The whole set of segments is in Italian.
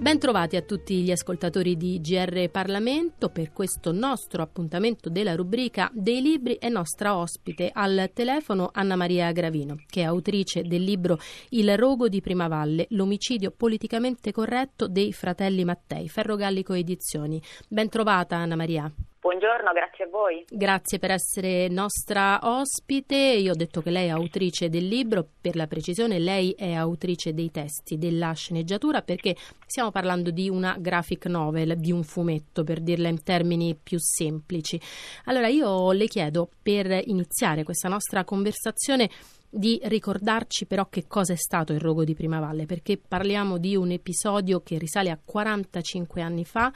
Bentrovati a tutti gli ascoltatori di GR Parlamento per questo nostro appuntamento della rubrica dei libri e nostra ospite al telefono Anna Maria Gravino, che è autrice del libro Il rogo di Primavalle, l'omicidio politicamente corretto dei fratelli Mattei, Ferrogallico Edizioni. Bentrovata Anna Maria. Buongiorno, grazie a voi. Grazie per essere nostra ospite. Io ho detto che lei è autrice del libro, per la precisione lei è autrice dei testi, della sceneggiatura, perché stiamo parlando di una graphic novel, di un fumetto, per dirla in termini più semplici. Allora io le chiedo, per iniziare questa nostra conversazione, di ricordarci però che cosa è stato il rogo di Primavalle, perché parliamo di un episodio che risale a 45 anni fa,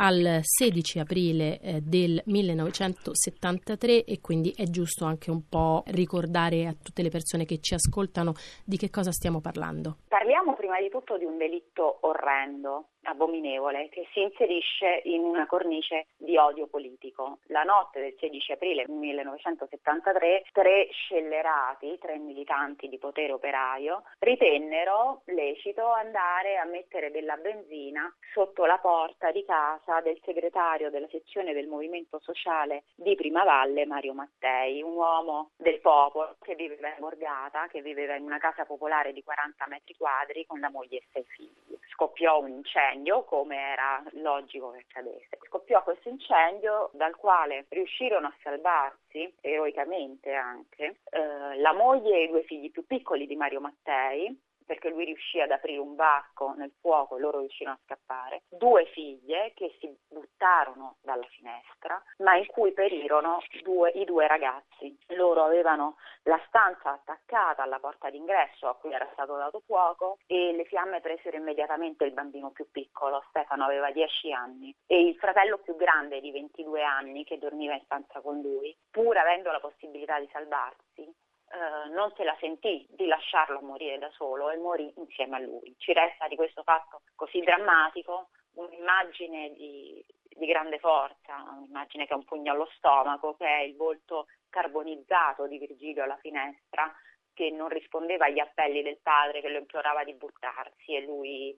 al 16 aprile eh, del 1973 e quindi è giusto anche un po' ricordare a tutte le persone che ci ascoltano di che cosa stiamo parlando. Parliamo prima di tutto di un delitto orrendo, abominevole che si inserisce in una cornice di odio politico. La notte del 16 aprile 1973 tre scellerati, tre militanti di potere operaio, ritennero lecito andare a mettere della benzina sotto la porta di casa del segretario della sezione del Movimento Sociale di Primavalle, Mario Mattei, un uomo del popolo che viveva in Borgata, che viveva in una casa popolare di 40 metri quadri con la moglie e sei figli. Scoppiò un incendio, come era logico che accadesse. Scoppiò questo incendio dal quale riuscirono a salvarsi, eroicamente anche, eh, la moglie e i due figli più piccoli di Mario Mattei, perché lui riuscì ad aprire un varco nel fuoco e loro riuscirono a scappare, due figlie che si buttarono dalla finestra, ma in cui perirono due, i due ragazzi. Loro avevano la stanza attaccata alla porta d'ingresso a cui era stato dato fuoco e le fiamme presero immediatamente il bambino più piccolo, Stefano aveva 10 anni, e il fratello più grande di 22 anni che dormiva in stanza con lui, pur avendo la possibilità di salvarsi, eh, non se la sentì di lasciarlo morire da solo e morì insieme a lui. Ci resta di questo fatto così drammatico un'immagine di, di grande forza, un'immagine che è un pugno allo stomaco, che è il volto carbonizzato di Virgilio alla finestra, che non rispondeva agli appelli del padre che lo implorava di buttarsi e lui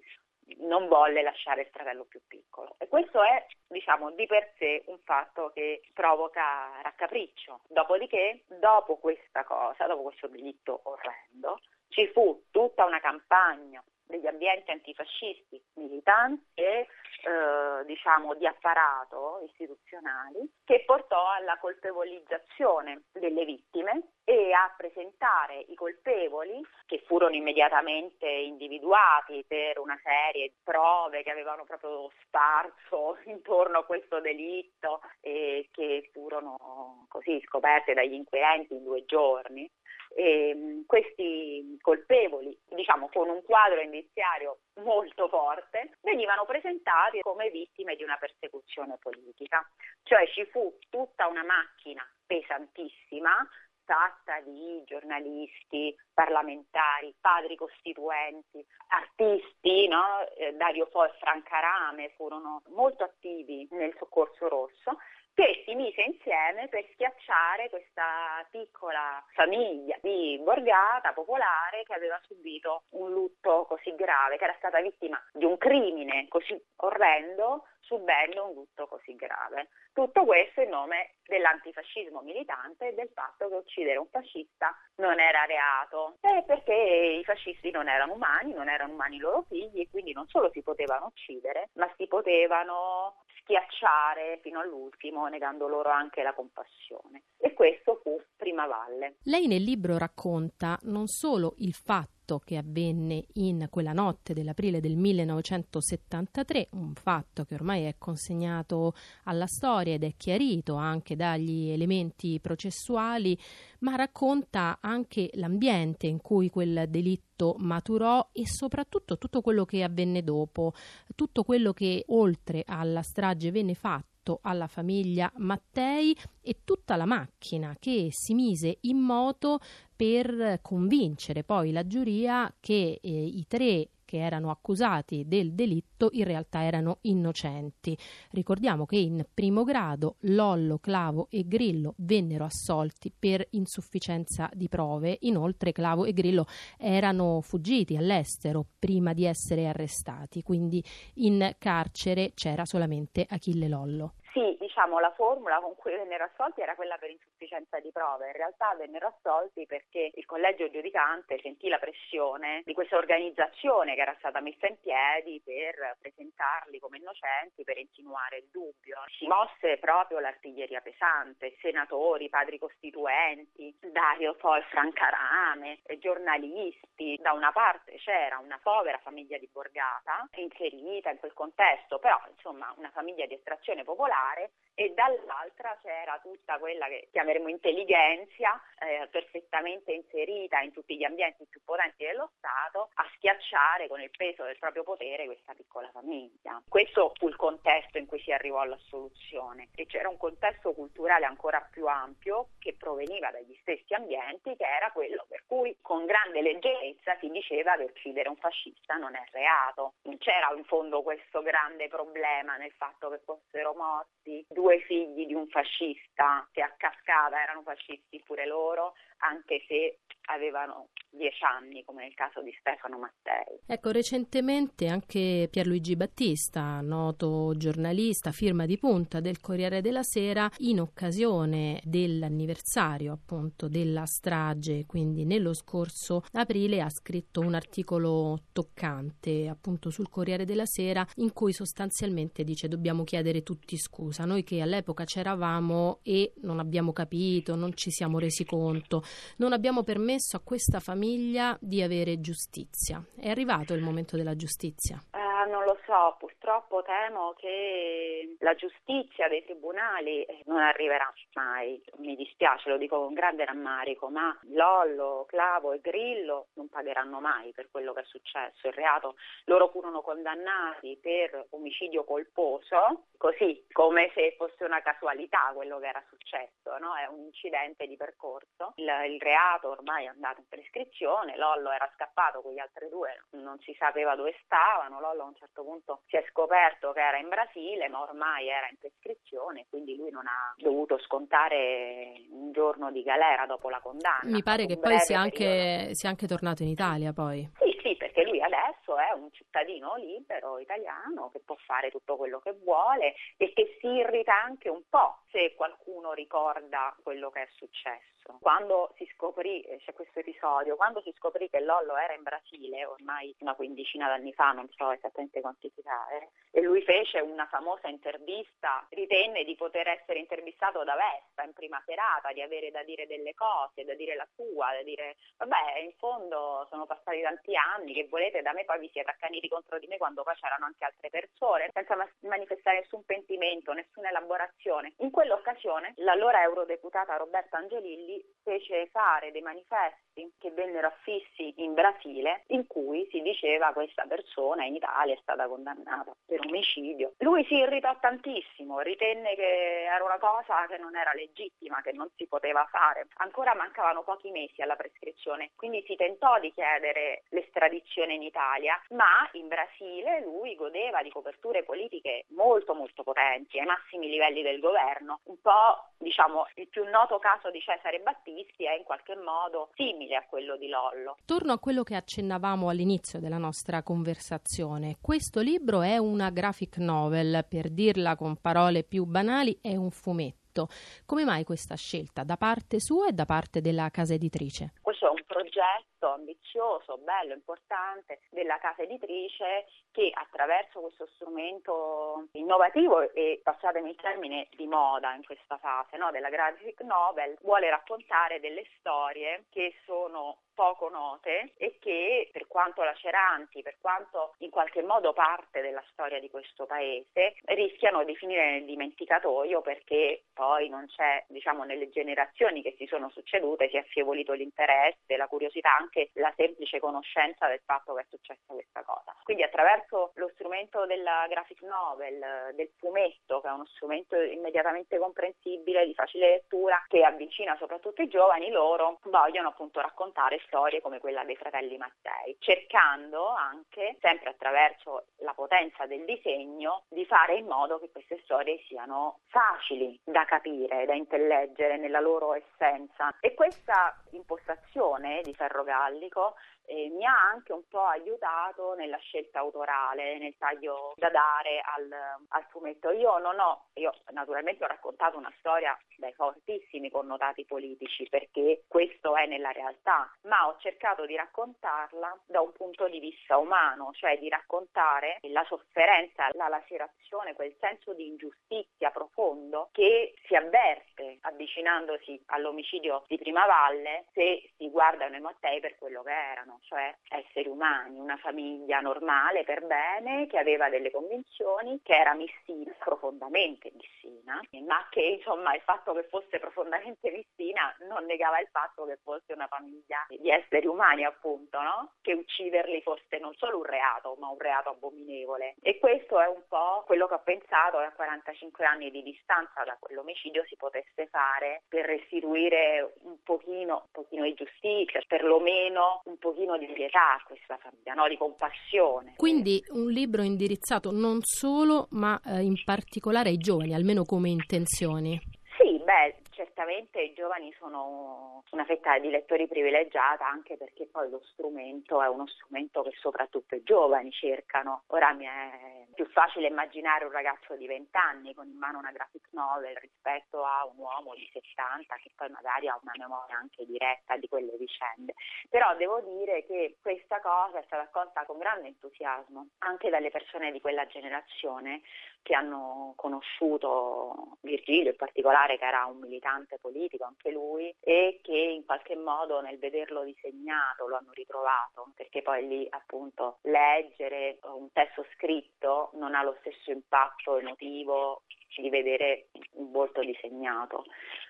non volle lasciare il fratello più piccolo. E questo è, diciamo, di per sé un fatto che provoca raccapriccio. Dopodiché, dopo questa cosa, dopo questo delitto orrendo, ci fu tutta una campagna degli ambienti antifascisti militanti e eh, diciamo di apparato istituzionali che portò alla colpevolizzazione delle vittime e a presentare i colpevoli che furono immediatamente individuati per una serie di prove che avevano proprio sparso intorno a questo delitto e che furono così scoperte dagli inquirenti in due giorni e questi colpevoli, diciamo con un quadro indiziario molto forte, venivano presentati come vittime di una persecuzione politica. Cioè ci fu tutta una macchina pesantissima fatta di giornalisti, parlamentari, padri costituenti, artisti, no? eh, Dario Fo e Franca Rame furono molto attivi nel soccorso rosso che si mise insieme per schiacciare questa piccola famiglia di borgata popolare che aveva subito un lutto così grave, che era stata vittima di un crimine così orrendo subendo un lutto così grave. Tutto questo in nome dell'antifascismo militante e del fatto che uccidere un fascista non era reato, e perché i fascisti non erano umani, non erano umani i loro figli e quindi non solo si potevano uccidere, ma si potevano schiacciare fino all'ultimo, negando loro anche la compassione. E questo fu Prima Valle. Lei nel libro racconta non solo il fatto fatto che avvenne in quella notte dell'aprile del 1973, un fatto che ormai è consegnato alla storia ed è chiarito anche dagli elementi processuali, ma racconta anche l'ambiente in cui quel delitto maturò e soprattutto tutto quello che avvenne dopo, tutto quello che oltre alla strage venne fatto alla famiglia Mattei e tutta la macchina che si mise in moto per convincere poi la giuria che eh, i tre che erano accusati del delitto in realtà erano innocenti. Ricordiamo che in primo grado Lollo, Clavo e Grillo vennero assolti per insufficienza di prove. Inoltre Clavo e Grillo erano fuggiti all'estero prima di essere arrestati, quindi in carcere c'era solamente Achille Lollo. Sì, diciamo la formula con cui vennero assolti era quella per insufficienza di prove, in realtà vennero assolti perché il collegio giudicante sentì la pressione di questa organizzazione che era stata messa in piedi per presentarli come innocenti, per insinuare il dubbio. Si mosse proprio l'artiglieria pesante, senatori, padri costituenti, Dario poi Francarame, giornalisti. Da una parte c'era una povera famiglia di borgata inserita in quel contesto, però insomma una famiglia di estrazione popolare e dall'altra c'era tutta quella che chiameremo intelligenza eh, perfettamente inserita in tutti gli ambienti più potenti dello Stato a schiacciare con il peso del proprio potere questa piccola famiglia. Questo fu il contesto in cui si arrivò all'assoluzione e c'era un contesto culturale ancora più ampio che proveniva dagli stessi ambienti che era quello per cui con grande leggerezza si diceva che uccidere un fascista non è reato. Non c'era in fondo questo grande problema nel fatto che fossero morti morti due figli di un fascista che a cascata erano fascisti pure loro, anche se avevano dieci anni, come nel caso di Stefano Mattei. Ecco, recentemente anche Pierluigi Battista, noto giornalista, firma di punta del Corriere della Sera, in occasione dell'anniversario appunto della strage, quindi nello scorso aprile, ha scritto un articolo toccante appunto sul Corriere della Sera in cui sostanzialmente dice dobbiamo chiedere tutti scusa, noi che all'epoca c'eravamo e non abbiamo capito, non ci siamo resi conto, non abbiamo permesso a questa famiglia di avere giustizia. È arrivato il momento della giustizia? Uh, non lo so, purtroppo temo che la giustizia dei tribunali eh, non arriverà mai. Mi dispiace, lo dico con grande rammarico, ma Lollo, Clavo e Grillo non pagheranno mai per quello che è successo. Il reato, loro furono condannati per omicidio colposo, così come se fosse una casualità quello che era successo, no? è un incidente di percorso. Il, il reato ormai è andato in prescrizione, Lollo era scappato con gli altri due, non si sapeva dove stavano, Lollo a un certo punto si è scoperto che era in Brasile, ma ormai era in prescrizione, quindi lui non ha dovuto scontare un giorno di galera dopo la condanna. Mi pare che poi sia anche, sia anche tornato in Italia poi. Sì, sì, perché lui adesso è un cittadino libero italiano che può fare tutto quello che vuole e che si irrita anche un po' se qualcuno ricorda quello che è successo. Quando si scoprì, eh, c'è questo episodio, quando si scoprì che Lollo era in Brasile, ormai una quindicina d'anni fa, non so esattamente quantificare, e lui fece una famosa intervista, ritenne di poter essere intervistato da Vespa in prima serata, di avere da dire delle cose, da dire la sua, da dire vabbè in fondo sono passati tanti anni, che volete da me poi vi siete accaniti contro di me quando poi c'erano anche altre persone, senza manifestare nessun pentimento, nessuna elaborazione. In quell'occasione l'allora eurodeputata Roberta Angelilli fece fare dei manifesti che vennero affissi in Brasile in cui si diceva questa persona in Italia è stata condannata per omicidio. Lui si irritò tantissimo, ritenne che era una cosa che non era legittima, che non si poteva fare. Ancora mancavano pochi mesi alla prescrizione, quindi si tentò di chiedere l'estradizione in Italia, ma in Brasile lui godeva di coperture politiche molto molto potenti ai massimi livelli del governo, un po' diciamo il più noto caso di Cesare Battisti è in qualche modo simile a quello di Lollo. Torno a quello che accennavamo all'inizio della nostra conversazione. Questo libro è una graphic novel, per dirla con parole più banali, è un fumetto. Come mai questa scelta da parte sua e da parte della casa editrice? Questo è un progetto ambizioso, bello, importante della casa editrice che attraverso questo strumento innovativo e passatemi il termine di moda in questa fase no, della graphic novel vuole raccontare delle storie che sono poco note e che per quanto laceranti, per quanto in qualche modo parte della storia di questo paese, rischiano di finire nel dimenticatoio perché poi non c'è, diciamo, nelle generazioni che si sono succedute si è affievolito l'interesse, la curiosità, anche la semplice conoscenza del fatto che è successa questa cosa. Quindi attraverso lo strumento della graphic novel, del fumetto, che è uno strumento immediatamente comprensibile, di facile lettura, che avvicina soprattutto i giovani, loro vogliono appunto raccontare storie come quella dei fratelli Mattei, cercando anche, sempre attraverso la potenza del disegno, di fare in modo che queste storie siano facili da capire, da intelleggere nella loro essenza. E questa impostazione di Ferro Gallico eh, mi ha anche un po' aiutato nella scelta autorale, nel taglio da dare al, al, fumetto. Io non ho, io naturalmente ho raccontato una storia dai fortissimi connotati politici perché questo è nella realtà, ma ho cercato di raccontarla da un punto di vista umano, cioè di raccontare la sofferenza, la lacerazione, quel senso di ingiustizia profondo che si avverte avvicinandosi all'omicidio di Prima Valle se si guardano i Mattei per quello che erano cioè esseri umani, una famiglia normale per bene che aveva delle convinzioni, che era missina, profondamente missina, ma che insomma il fatto che fosse profondamente missina non negava il fatto che fosse una famiglia di esseri umani appunto, no? che ucciderli fosse non solo un reato, ma un reato abominevole. E questo è un po' quello che ho pensato che a 45 anni di distanza da quell'omicidio si potesse fare per restituire un pochino, un pochino di giustizia, perlomeno un pochino pochino di pietà a questa famiglia, no? di compassione. Quindi un libro indirizzato non solo, ma eh, in particolare ai giovani, almeno come intenzioni. Sì, beh, certamente i giovani sono una fetta di lettori privilegiata anche perché poi lo strumento è uno strumento che soprattutto i giovani cercano. Ora mi è più facile immaginare un ragazzo di 20 anni con in mano una graphic novel rispetto a un uomo di 70 che poi magari ha una memoria anche diretta di quelle vicende. Però devo dire che questa cosa è stata accolta con grande entusiasmo anche dalle persone di quella generazione che hanno conosciuto Virgilio in particolare che era un militante politico anche lui e che in qualche modo nel vederlo disegnato lo hanno ritrovato perché poi lì appunto leggere un testo scritto non ha lo stesso impatto emotivo di vedere un volto disegnato.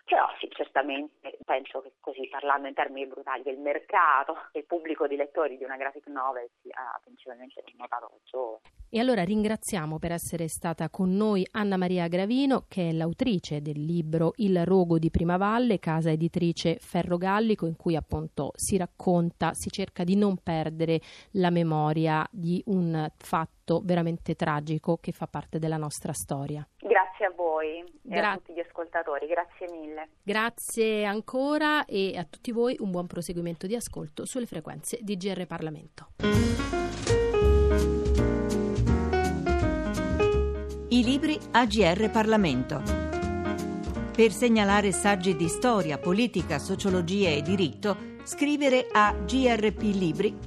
Però sì, certamente penso che così parlando in termini brutali, che il mercato, il pubblico di lettori di una graphic novel sia principalmente connotato giovane. E allora ringraziamo per essere stata con noi Anna Maria Gravino, che è l'autrice del libro Il rogo di Primavalle, casa editrice Ferro Gallico, in cui appunto si racconta, si cerca di non perdere la memoria di un fatto veramente tragico che fa parte della nostra storia. Grazie a voi Gra- e a tutti gli ascoltatori, grazie mille. Grazie ancora e a tutti voi un buon proseguimento di ascolto sulle frequenze di GR Parlamento. I libri AGR Parlamento. Per segnalare saggi di storia, politica, sociologia e diritto, scrivere a grplibri.it.